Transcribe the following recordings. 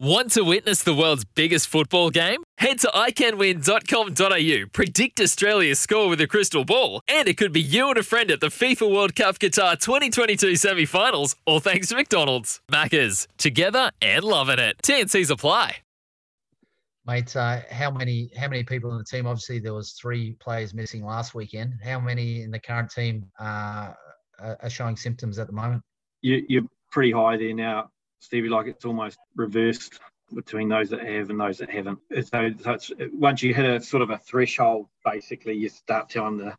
Want to witness the world's biggest football game? Head to iCanWin.com.au, predict Australia's score with a crystal ball, and it could be you and a friend at the FIFA World Cup Qatar 2022 semi finals, all thanks to McDonald's. Maccas, together and loving it. TNC's apply. Mate, uh, how many how many people in the team? Obviously, there was three players missing last weekend. How many in the current team uh, are showing symptoms at the moment? You, you're pretty high there now. Stevie, like it's almost reversed between those that have and those that haven't. So, so it's, once you hit a sort of a threshold, basically, you start telling the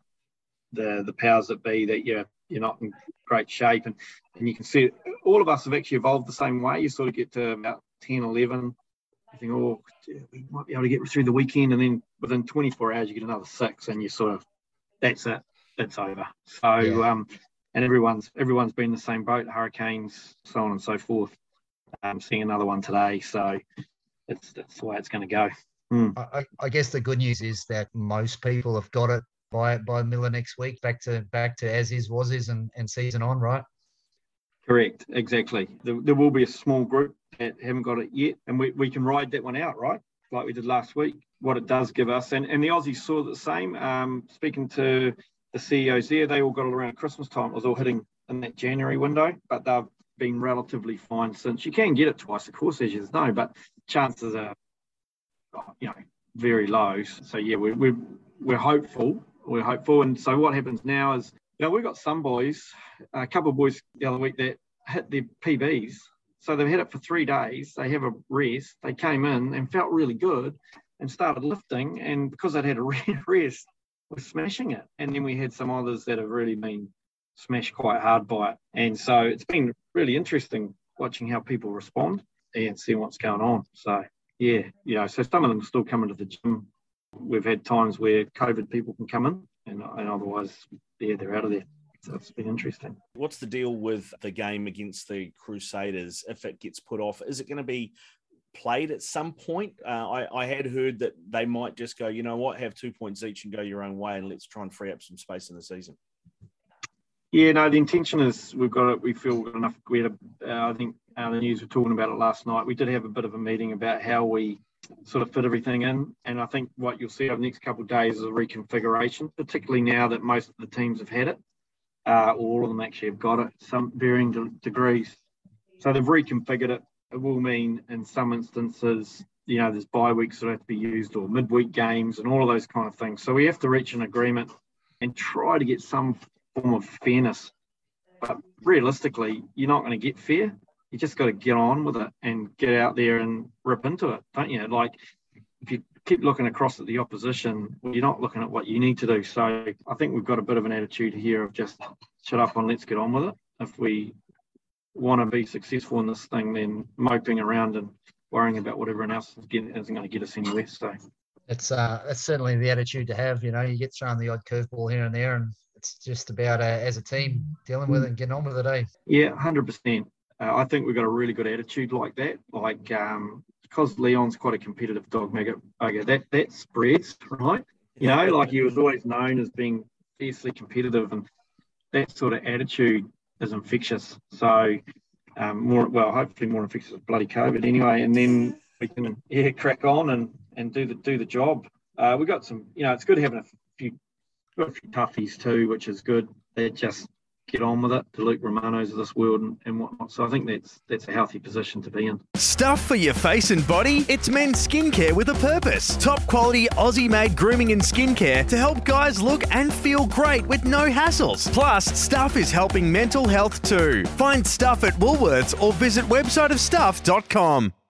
the the powers that be that you're you're not in great shape, and and you can see all of us have actually evolved the same way. You sort of get to about 10, 11, you think, oh, we might be able to get through the weekend, and then within 24 hours you get another six, and you sort of that's it, it's over. So. Yeah. Um, and everyone's everyone's been in the same boat, hurricanes, so on and so forth. I'm seeing another one today, so it's that's the way it's going to go. Mm. I, I, guess the good news is that most people have got it by by Miller next week, back to back to as is, was is, and, and season on, right? Correct, exactly. There, there will be a small group that haven't got it yet, and we, we can ride that one out, right? Like we did last week. What it does give us, and, and the Aussies saw the same. Um, speaking to the CEOs there, they all got it around Christmas time. It was all hitting in that January window, but they've been relatively fine since. You can get it twice, of course, as you know, but chances are, you know, very low. So yeah, we're we're, we're hopeful. We're hopeful. And so what happens now is, you know, we've got some boys, a couple of boys the other week that hit their PBs. So they've had it for three days. They have a rest. They came in and felt really good and started lifting. And because they'd had a rest, we're smashing it. And then we had some others that have really been smashed quite hard by it. And so it's been really interesting watching how people respond and seeing what's going on. So yeah, you know, so some of them still coming to the gym. We've had times where COVID people can come in, and, and otherwise, yeah, they're out of there. So it's been interesting. What's the deal with the game against the Crusaders if it gets put off? Is it going to be played at some point? Uh, I, I had heard that they might just go, you know what, have two points each and go your own way, and let's try and free up some space in the season. Yeah, no, the intention is we've got it. We feel enough. We had, a, uh, I think, uh, the news were talking about it last night. We did have a bit of a meeting about how we sort of fit everything in, and I think what you'll see over the next couple of days is a reconfiguration, particularly now that most of the teams have had it, uh, all of them actually have got it, some varying de- degrees. So they've reconfigured it. It will mean in some instances, you know, there's bye weeks that have to be used or midweek games and all of those kind of things. So we have to reach an agreement and try to get some form of fairness. But realistically, you're not going to get fair. You just got to get on with it and get out there and rip into it, don't you? Like if you keep looking across at the opposition, you're not looking at what you need to do. So I think we've got a bit of an attitude here of just shut up and let's get on with it. If we want to be successful in this thing, then moping around and worrying about what everyone else is getting isn't going to get us anywhere. So it's uh, it's certainly the attitude to have. You know, you get thrown the odd curveball here and there, and it's just about uh, as a team dealing with it and getting on with it. Eh? Yeah, hundred uh, percent. I think we've got a really good attitude like that. Like um, because Leon's quite a competitive dog, Mega. Okay, that that spreads, right? You know, like he was always known as being fiercely competitive, and that sort of attitude is infectious. So um, more well, hopefully more infectious with bloody COVID anyway, and then we can yeah crack on and and do the do the job. Uh, we got some, you know, it's good having a few got a few toughies too, which is good. They just get on with it, the Luke Romanos of this world and, and, whatnot. So I think that's that's a healthy position to be in. Stuff for your face and body? It's men's skincare with a purpose. Top quality Aussie made grooming and skincare to help guys look and feel great with no hassles. Plus, Stuff is helping mental health too. Find Stuff at Woolworths or visit websiteofstuff.com.